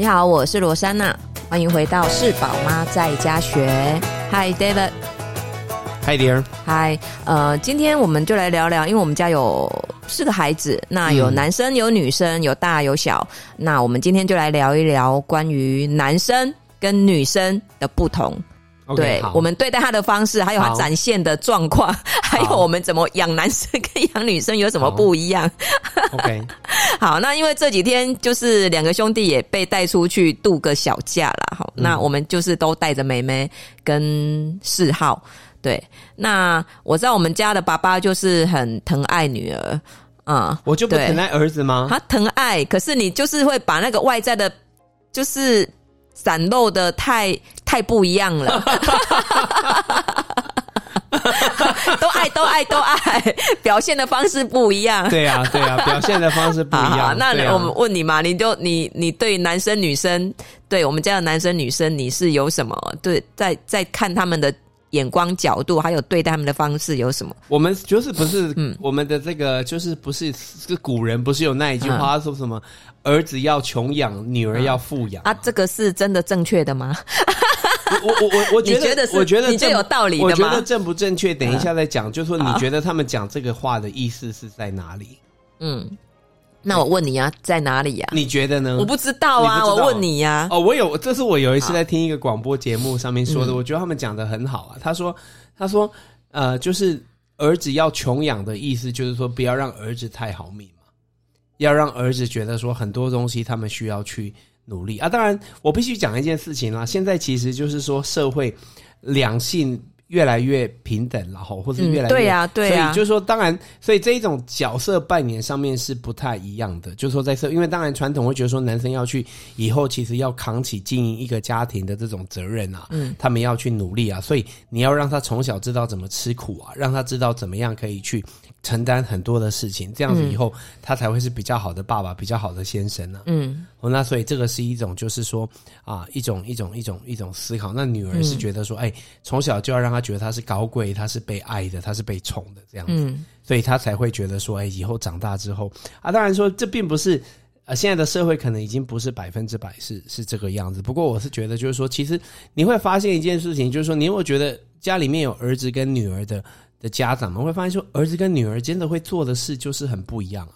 你好，我是罗珊娜，欢迎回到是宝妈在家学。Hi David，Hi dear，Hi。呃，今天我们就来聊聊，因为我们家有四个孩子，那有男生有女生，有大有小。那我们今天就来聊一聊关于男生跟女生的不同。Okay, 对，我们对待他的方式，还有他展现的状况，好还有我们怎么养男生跟养女生有什么不一样？OK，好，那因为这几天就是两个兄弟也被带出去度个小假啦，好，嗯、那我们就是都带着妹妹跟四号。对，那我知道我们家的爸爸就是很疼爱女儿，啊、嗯，我就不疼爱儿子吗？他疼爱，可是你就是会把那个外在的，就是。展露的太太不一样了，都 爱都爱都爱，表现的方式不一样。对啊，对啊，表现的方式不一样。好好那我们问你嘛，你就你你对男生女生，对我们家的男生女生，你是有什么对在在看他们的眼光角度，还有对待他们的方式有什么？我们就是不是嗯，我们的这个就是不是是古人不是有那一句话说什么？儿子要穷养，女儿要富养。啊，这个是真的正确的吗？我我我我觉得，我觉得你就有道理的吗？我觉得正不正确，等一下再讲。就是说，你觉得他们讲这个话的意思是在哪里？嗯，那我问你啊，在哪里呀？你觉得呢？我不知道啊，我问你呀。哦，我有，这是我有一次在听一个广播节目上面说的，我觉得他们讲的很好啊。他说，他说，呃，就是儿子要穷养的意思，就是说不要让儿子太好命嘛。要让儿子觉得说很多东西他们需要去努力啊！当然，我必须讲一件事情啦。现在其实就是说社会两性越来越平等，然后或者越来越、嗯、对呀、啊、对呀、啊。所以就是说，当然，所以这一种角色扮演上面是不太一样的。就是说，在社，因为当然传统会觉得说男生要去以后其实要扛起经营一个家庭的这种责任啊，嗯，他们要去努力啊，所以你要让他从小知道怎么吃苦啊，让他知道怎么样可以去。承担很多的事情，这样子以后他才会是比较好的爸爸，比较好的先生呢、啊。嗯，哦，那所以这个是一种，就是说啊，一种一种一种一种思考。那女儿是觉得说，哎、嗯，从小就要让他觉得他是高贵，他是被爱的，他是被宠的这样子，嗯、所以他才会觉得说，哎，以后长大之后啊，当然说这并不是呃，现在的社会可能已经不是百分之百是是这个样子。不过我是觉得，就是说，其实你会发现一件事情，就是说，你有没有觉得家里面有儿子跟女儿的？的家长们会发现说，儿子跟女儿真的会做的事就是很不一样啊。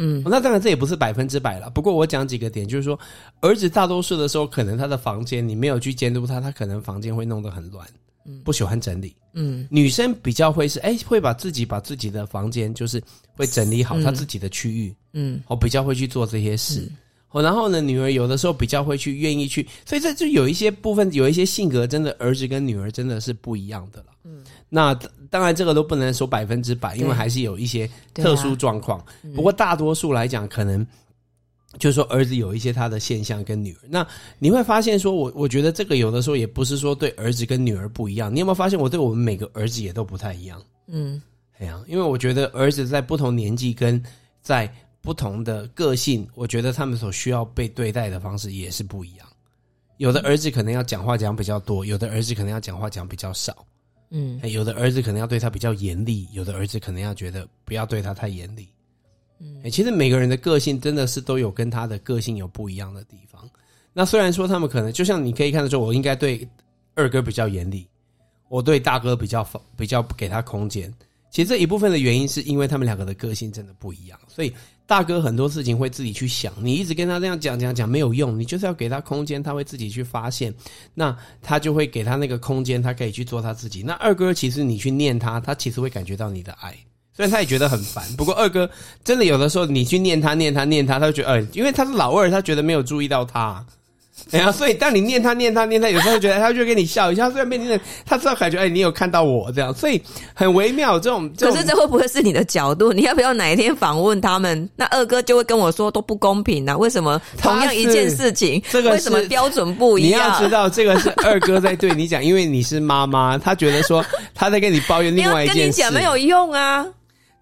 嗯，那当然这也不是百分之百了。不过我讲几个点，就是说，儿子大多数的时候，可能他的房间你没有去监督他，他可能房间会弄得很乱，嗯，不喜欢整理。嗯，女生比较会是，哎，会把自己把自己的房间就是会整理好她自己的区域，嗯，我比较会去做这些事。哦，然后呢，女儿有的时候比较会去愿意去，所以这就有一些部分，有一些性格，真的儿子跟女儿真的是不一样的了。嗯，那当然这个都不能说百分之百，因为还是有一些特殊状况。不过大多数来讲，可能就是说儿子有一些他的现象跟女儿。那你会发现说，我我觉得这个有的时候也不是说对儿子跟女儿不一样。你有没有发现，我对我们每个儿子也都不太一样？嗯，哎呀，因为我觉得儿子在不同年纪跟在。不同的个性，我觉得他们所需要被对待的方式也是不一样。有的儿子可能要讲话讲比较多，有的儿子可能要讲话讲比较少。嗯，有的儿子可能要对他比较严厉，有的儿子可能要觉得不要对他太严厉。嗯，其实每个人的个性真的是都有跟他的个性有不一样的地方。那虽然说他们可能就像你可以看得出，我应该对二哥比较严厉，我对大哥比较比较给他空间。其实这一部分的原因是因为他们两个的个性真的不一样，所以。大哥很多事情会自己去想，你一直跟他这样讲讲讲没有用，你就是要给他空间，他会自己去发现，那他就会给他那个空间，他可以去做他自己。那二哥其实你去念他，他其实会感觉到你的爱，虽然他也觉得很烦，不过二哥真的有的时候你去念他念他念他，他就觉得，呃，因为他是老二，他觉得没有注意到他。哎呀，所以当你念他念他念他，有时候觉得他就跟你笑一下，虽然被你念，他知道感觉哎，你有看到我这样，所以很微妙。这种，这种可是这会不会是你的角度？你要不要哪一天访问他们？那二哥就会跟我说都不公平啊！为什么同样一件事情，这个为什么标准不一样？你要知道，这个是二哥在对你讲，因为你是妈妈，他觉得说他在跟你抱怨另外一件事，跟你讲没有用啊。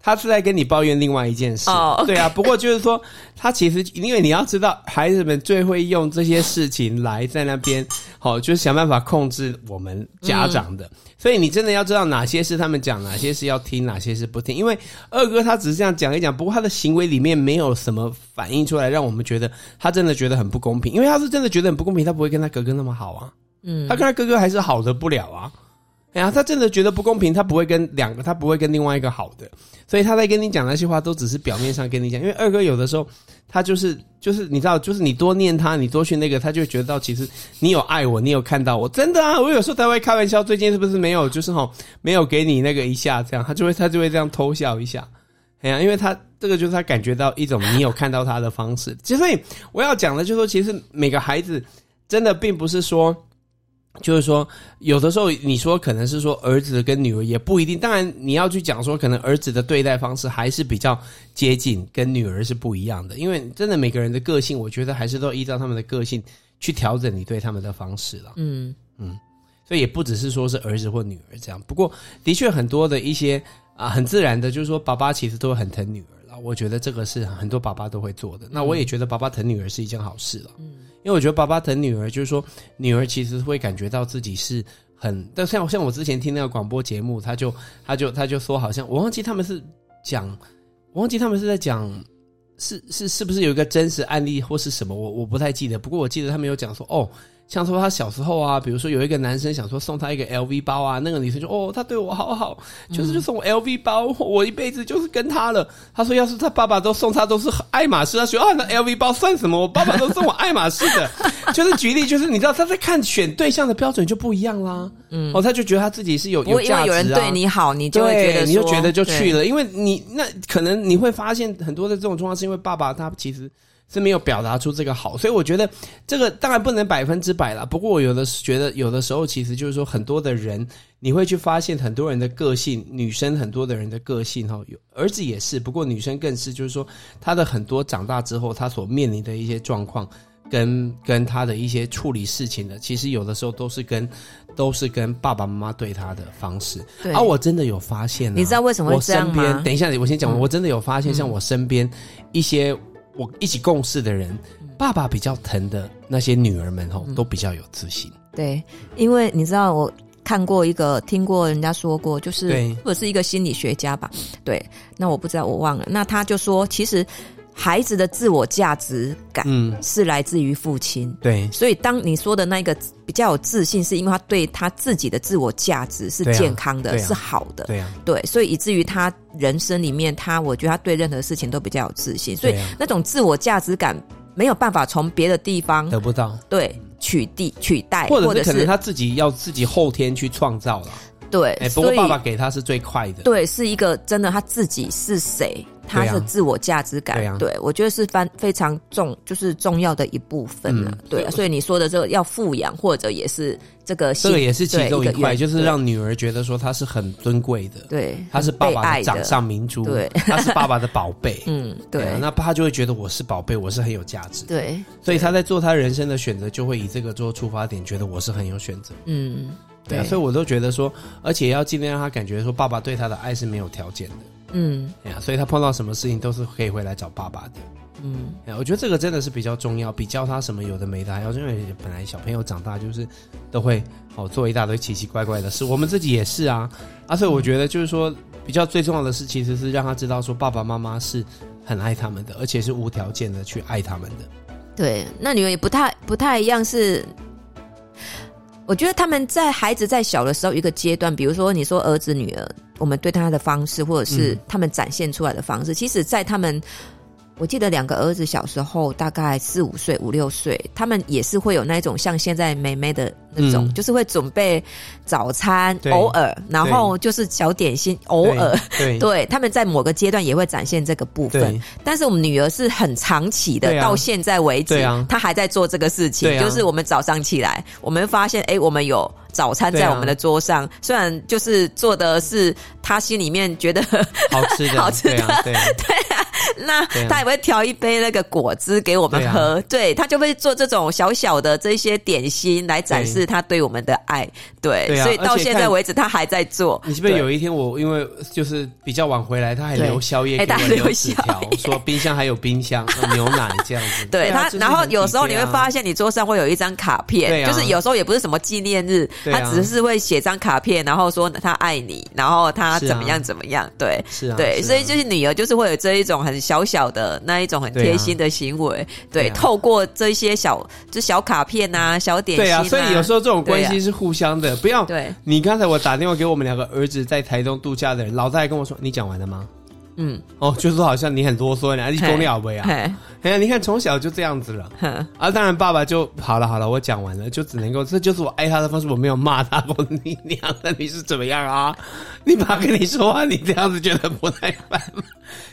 他是在跟你抱怨另外一件事。哦，对啊。不过就是说，他其实因为你要知道，孩子们最会用这些事情来在那边，好，就是想办法控制我们家长的。所以你真的要知道哪些是他们讲，哪些是要听，哪些是不听。因为二哥他只是这样讲一讲，不过他的行为里面没有什么反映出来，让我们觉得他真的觉得很不公平。因为他是真的觉得很不公平，他不会跟他哥哥那么好啊。嗯，他跟他哥哥还是好的不了啊。哎呀，他真的觉得不公平，他不会跟两个，他不会跟另外一个好的，所以他在跟你讲那些话，都只是表面上跟你讲。因为二哥有的时候，他就是就是你知道，就是你多念他，你多去那个，他就会觉得到其实你有爱我，你有看到我，真的啊。我有时候他会开玩笑，最近是不是没有，就是齁没有给你那个一下，这样他就会 他就会这样偷笑一下。哎呀，因为他这个就是他感觉到一种你有看到他的方式。所以我要讲的就是说，其实每个孩子真的并不是说。就是说，有的时候你说可能是说儿子跟女儿也不一定。当然，你要去讲说，可能儿子的对待方式还是比较接近，跟女儿是不一样的。因为真的每个人的个性，我觉得还是都依照他们的个性去调整你对他们的方式了。嗯嗯，所以也不只是说是儿子或女儿这样。不过，的确很多的一些啊，很自然的，就是说爸爸其实都很疼女儿了。我觉得这个是很多爸爸都会做的。那我也觉得爸爸疼女儿是一件好事了。嗯。因为我觉得爸爸疼女儿，就是说女儿其实会感觉到自己是很，但像像我之前听那个广播节目，他就他就他就说，好像我忘记他们是讲，我忘记他们是在讲，是是是不是有一个真实案例或是什么，我我不太记得。不过我记得他们有讲说，哦。像说他小时候啊，比如说有一个男生想说送他一个 LV 包啊，那个女生就哦，他对我好好，就是就送我 LV 包，我一辈子就是跟他了。他说要是他爸爸都送他都是爱马仕，他说啊，那 LV 包算什么？我爸爸都送我爱马仕的。就是举例，就是你知道他在看选对象的标准就不一样啦。嗯，哦，他就觉得他自己是有有价值啊。对你好，你就会觉得你就觉得就去了，因为你那可能你会发现很多的这种状况是因为爸爸他其实。是没有表达出这个好，所以我觉得这个当然不能百分之百啦。不过我有的是觉得，有的时候其实就是说，很多的人你会去发现很多人的个性，女生很多的人的个性哈，有儿子也是，不过女生更是，就是说她的很多长大之后，她所面临的一些状况，跟跟她的一些处理事情的，其实有的时候都是跟都是跟爸爸妈妈对她的方式。对，而我真的有发现，你知道为什么会这样吗？我身边，等一下，我先讲，我真的有发现，像我身边一些。我一起共事的人，爸爸比较疼的那些女儿们吼，都比较有自信。对，因为你知道，我看过一个，听过人家说过，就是或者是一个心理学家吧。对，那我不知道，我忘了。那他就说，其实。孩子的自我价值感，嗯，是来自于父亲。对，所以当你说的那个比较有自信，是因为他对他自己的自我价值是健康的，是好的。对啊，对，所以以至于他人生里面，他我觉得他对任何事情都比较有自信。所以那种自我价值感没有办法从别的地方得不到，对，取缔取代，或者是可能他自己要自己后天去创造了。对，哎，不过爸爸给他是最快的。对，是一个真的他自己是谁。他的自我价值感，对，啊、对，我觉得是非非常重，就是重要的一部分了。嗯、对，所以你说的这个要富养，或者也是这个，这个也是其中一块，就是让女儿觉得说她是很尊贵的，对，她是爸爸的掌上明珠，对，她是爸爸的宝贝，嗯，对，对，那他就会觉得我是宝贝，我是很有价值，对，所以他在做他人生的选择，就会以这个做出发点，觉得我是很有选择，嗯，对啊，所以我都觉得说，而且要尽量让他感觉说，爸爸对他的爱是没有条件的。嗯，哎呀，所以他碰到什么事情都是可以回来找爸爸的。嗯，我觉得这个真的是比较重要，比教他什么有的没的，还要因为本来小朋友长大就是都会哦做一大堆奇奇怪怪的事，我们自己也是啊。啊，所以我觉得就是说，比较最重要的事，其实是让他知道说爸爸妈妈是很爱他们的，而且是无条件的去爱他们的。对，那女儿也不太不太一样是。我觉得他们在孩子在小的时候一个阶段，比如说你说儿子女儿，我们对他的方式，或者是他们展现出来的方式，嗯、其实，在他们。我记得两个儿子小时候大概四五岁、五六岁，他们也是会有那种像现在妹妹的那种，嗯、就是会准备早餐，偶尔，然后就是小点心，偶尔，对，对，他们在某个阶段也会展现这个部分。对但是我们女儿是很长期的，啊、到现在为止，啊、她还在做这个事情，啊、就是我们早上起来，我们发现，哎，我们有早餐在我们的桌上，啊、虽然就是做的是她心里面觉得好吃的，好吃的，对啊。对啊 那他也会调一杯那个果汁给我们喝，对，他就会做这种小小的这些点心来展示他对我们的爱，对，所以到现在为止他还在做。你是不是有一天我因为就是比较晚回来，他还留宵夜给我留纸条，说冰箱还有冰箱牛奶这样子。对他，然后有时候你会发现你桌上会有一张卡片，就是有时候也不是什么纪念日，他只是会写张卡片，然后说他爱你，然后他怎么样怎么样，对，是啊，对，所以就是女儿就是会有这一种很小小的那一种很贴心的行为，对，透过这些小就小卡片啊、小点心，对啊，所以有时候这种关系是互相的，不要。对，你刚才我打电话给我们两个儿子在台东度假的人，老大还跟我说：“你讲完了吗？”嗯，哦，就是说好像你很啰嗦，你公了不呀？哎呀，你看从小就这样子了，啊，当然爸爸就好了，好了，我讲完了，就只能够，这就是我爱他的方式，我没有骂他，我你娘的，你是怎么样啊？你爸跟你说话，你这样子觉得不耐烦吗？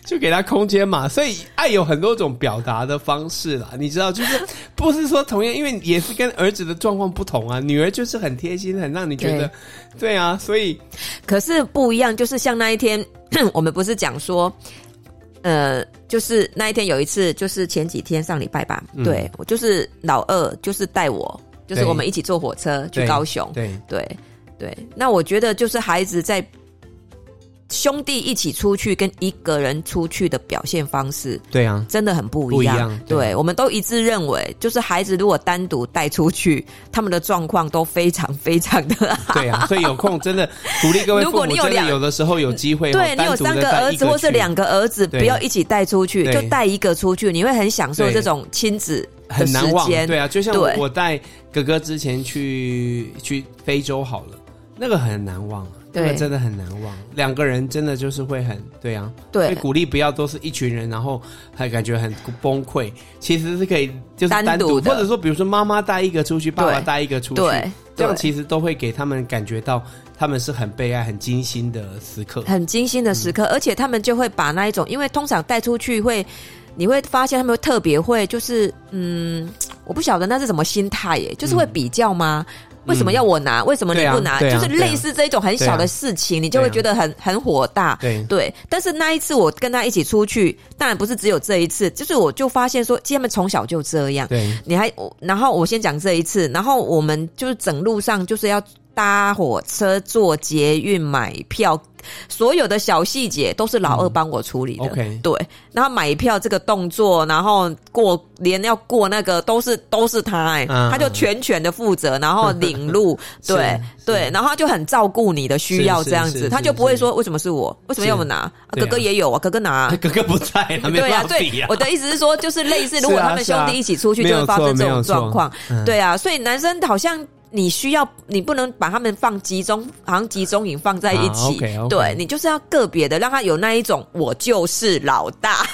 就给他空间嘛。所以爱有很多种表达的方式啦，你知道，就是不是说同样，因为也是跟儿子的状况不同啊。女儿就是很贴心，很让你觉得，对，对啊，所以可是不一样，就是像那一天。我们不是讲说，呃，就是那一天有一次，就是前几天上礼拜吧，嗯、对我就是老二，就是带我，就是我们一起坐火车去高雄，对对对。那我觉得就是孩子在。兄弟一起出去跟一个人出去的表现方式，对啊，真的很不一样。不一样对，对，我们都一致认为，就是孩子如果单独带出去，他们的状况都非常非常的好。对啊，所以有空真的鼓励各位，如果你有两，有的时候有机会，对你有三个儿子或是两个儿子，不要一起带出去，就带一个出去，你会很享受这种亲子很难忘。对啊，就像我带哥哥之前去去非洲好了，那个很难忘。对，真的很难忘。两个人真的就是会很对啊，对，鼓励不要都是一群人，然后还感觉很崩溃。其实是可以就是单独，或者说比如说妈妈带一个出去，爸爸带一个出去，对，这样其实都会给他们感觉到他们是很被爱、很精心的时刻，很精心的时刻。嗯、而且他们就会把那一种，因为通常带出去会，你会发现他们会特别会就是嗯，我不晓得那是什么心态耶，就是会比较吗？嗯为什么要我拿？嗯、为什么你不拿？就是类似这种很小的事情，啊、你就会觉得很很火大。对对，但是那一次我跟他一起出去，当然不是只有这一次，就是我就发现说，其实他们从小就这样。对，你还然后我先讲这一次，然后我们就是整路上就是要搭火车、坐捷运、买票。所有的小细节都是老二帮我处理的，对。然后买票这个动作，然后过连要过那个都是都是他、欸，哎、嗯，他就全权的负责，然后领路，对对，然后他就很照顾你的需要，这样子，他就不会说为什么是我，为什么要我拿？啊、哥哥也有啊，哥哥拿、啊，哥哥不在，啊、对啊，对，我的意思是说，就是类似，如果他们兄弟一起出去，就会发生这种状况，嗯、对啊，所以男生好像。你需要，你不能把他们放集中，好像集中营放在一起。Okay, okay. 对，你就是要个别的，让他有那一种我就是老大，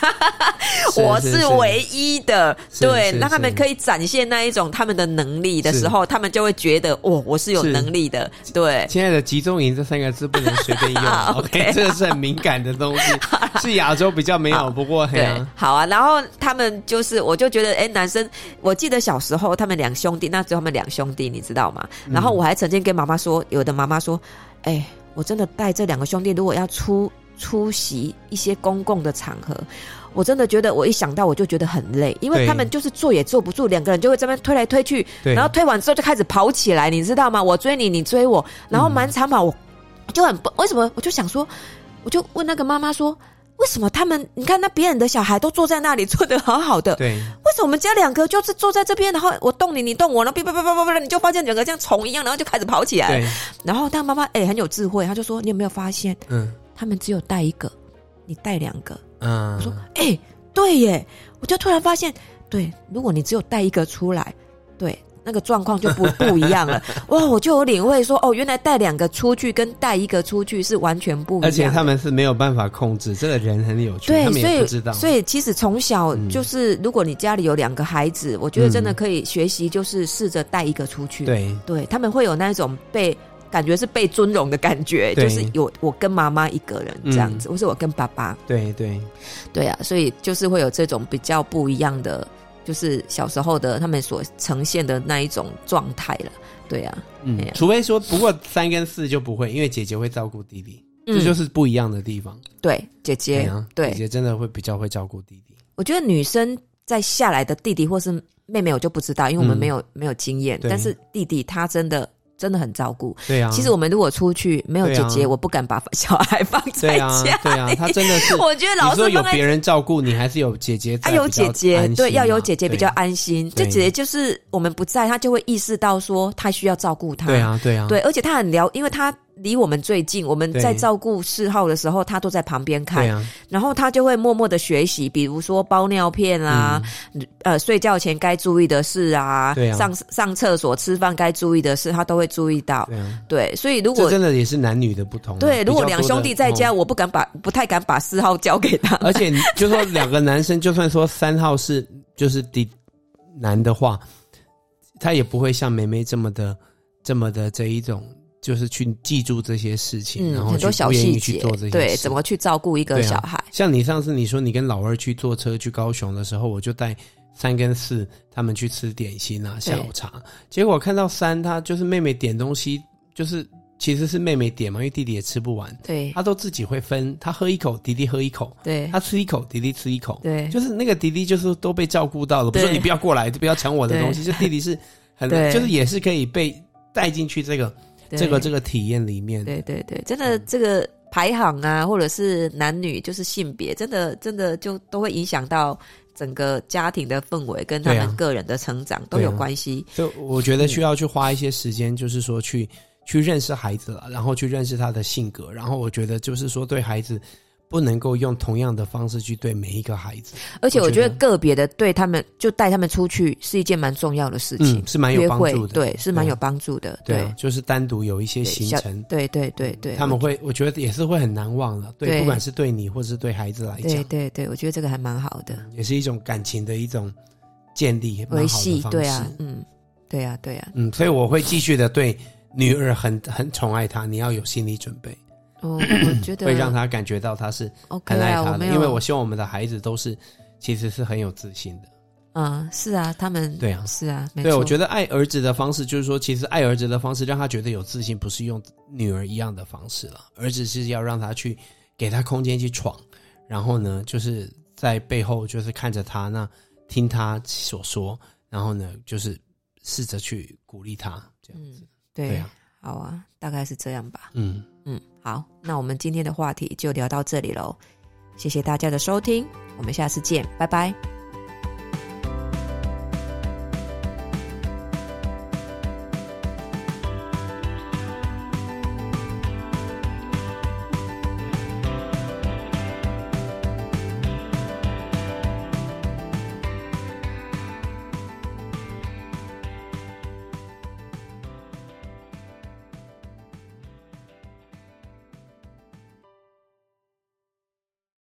是我是唯一的。是对，让他们可以展现那一种他们的能力的时候，他们就会觉得哦，我是有能力的。对，亲爱的，集中营这三个字不能随便用。OK，这个是很敏感的东西，是亚洲比较没有。不过，对，好啊。然后他们就是，我就觉得，哎，男生，我记得小时候他们两兄弟，那时候他们两兄弟，你知道。嘛，然后我还曾经跟妈妈说，有的妈妈说，哎，我真的带这两个兄弟，如果要出出席一些公共的场合，我真的觉得，我一想到我就觉得很累，因为他们就是坐也坐不住，两个人就会这边推来推去，然后推完之后就开始跑起来，你知道吗？我追你，你追我，然后满场跑，我就很不为什么？我就想说，我就问那个妈妈说。为什么他们？你看那别人的小孩都坐在那里坐得好好的，对。为什么我们家两个就是坐在这边，然后我动你，你动我，然后哔哔哔哔哔哔，你就发现两个像虫一样，然后就开始跑起来。对。然后他妈妈哎很有智慧，他就说：“你有没有发现？嗯，他们只有带一个，你带两个。”嗯。我说：“哎，对耶！”我就突然发现，对，如果你只有带一个出来，对。那个状况就不不一样了 哇！我就有领会说，哦，原来带两个出去跟带一个出去是完全不一样，而且他们是没有办法控制。这个人很有趣，对，他们也不知道。所以，所以其实从小就是，如果你家里有两个孩子，嗯、我觉得真的可以学习，就是试着带一个出去。对，对他们会有那种被感觉是被尊荣的感觉，就是有我跟妈妈一个人这样子，嗯、或是我跟爸爸。对对对啊，所以就是会有这种比较不一样的。就是小时候的他们所呈现的那一种状态了，对啊，嗯，除非说不过三跟四就不会，因为姐姐会照顾弟弟。嗯，这就是不一样的地方。对，姐姐，啊、对，姐姐真的会比较会照顾弟弟。我觉得女生在下来的弟弟或是妹妹，我就不知道，因为我们没有、嗯、没有经验。但是弟弟他真的。真的很照顾，对啊。其实我们如果出去没有姐姐，我不敢把小孩放在家。对啊，对啊，他真的是。我觉得老是有别人照顾你，还是有姐姐在。有姐姐，对，要有姐姐比较安心。这姐姐就是我们不在，他就会意识到说他需要照顾他。对啊，对啊，对，而且他很了，因为他。离我们最近，我们在照顾四号的时候，他都在旁边看，啊、然后他就会默默的学习，比如说包尿片啊，嗯、呃，睡觉前该注意的事啊，啊，上上厕所、吃饭该注意的事，他都会注意到。对啊，对，所以如果真的也是男女的不同。对，如果两兄弟在家，我不敢把，不太敢把四号交给他。而且，就说两个男生，就算说三号是就是第男的话，他也不会像梅梅这么的这么的这一种。就是去记住这些事情，嗯、然后很多小细节去做这些，对，怎么去照顾一个小孩？啊、像你上次你说你跟老二去坐车去高雄的时候，我就带三跟四他们去吃点心啊，下午茶。结果看到三，他就是妹妹点东西，就是其实是妹妹点嘛，因为弟弟也吃不完，对，他都自己会分，他喝一口，弟弟喝一口，对，他吃一口，弟弟吃一口，对，就是那个弟弟就是都被照顾到了，不是说你不要过来，不要抢我的东西，就弟弟是很，就是也是可以被带进去这个。这个这个体验里面，对对对，真的这个排行啊，或者是男女，就是性别，真的真的就都会影响到整个家庭的氛围，跟他们个人的成长都有关系。所以我觉得需要去花一些时间，就是说去去认识孩子了，然后去认识他的性格，然后我觉得就是说对孩子。不能够用同样的方式去对每一个孩子，而且我觉得个别的对他们就带他们出去是一件蛮重要的事情，嗯、是蛮有帮助的，对，是蛮有帮助的，对，就是单独有一些行程，对对对对，他们会，我觉得也是会很难忘的，对，对。不管是对你或是对孩子来讲，对对对，我觉得这个还蛮好的，也是一种感情的一种建立，维系，对啊，嗯，对啊，对啊，嗯，所以我会继续的对女儿很很宠爱她，你要有心理准备。哦，我觉得会让他感觉到他是很爱他的，因为我希望我们的孩子都是其实是很有自信的。嗯，是啊，他们对啊，是啊，对，我觉得爱儿子的方式就是说，其实爱儿子的方式让他觉得有自信，不是用女儿一样的方式了。儿子是要让他去给他空间去闯，然后呢，就是在背后就是看着他，那听他所说，然后呢，就是试着去鼓励他这样子。嗯，对，对啊，好啊，大概是这样吧。嗯。嗯，好，那我们今天的话题就聊到这里喽，谢谢大家的收听，我们下次见，拜拜。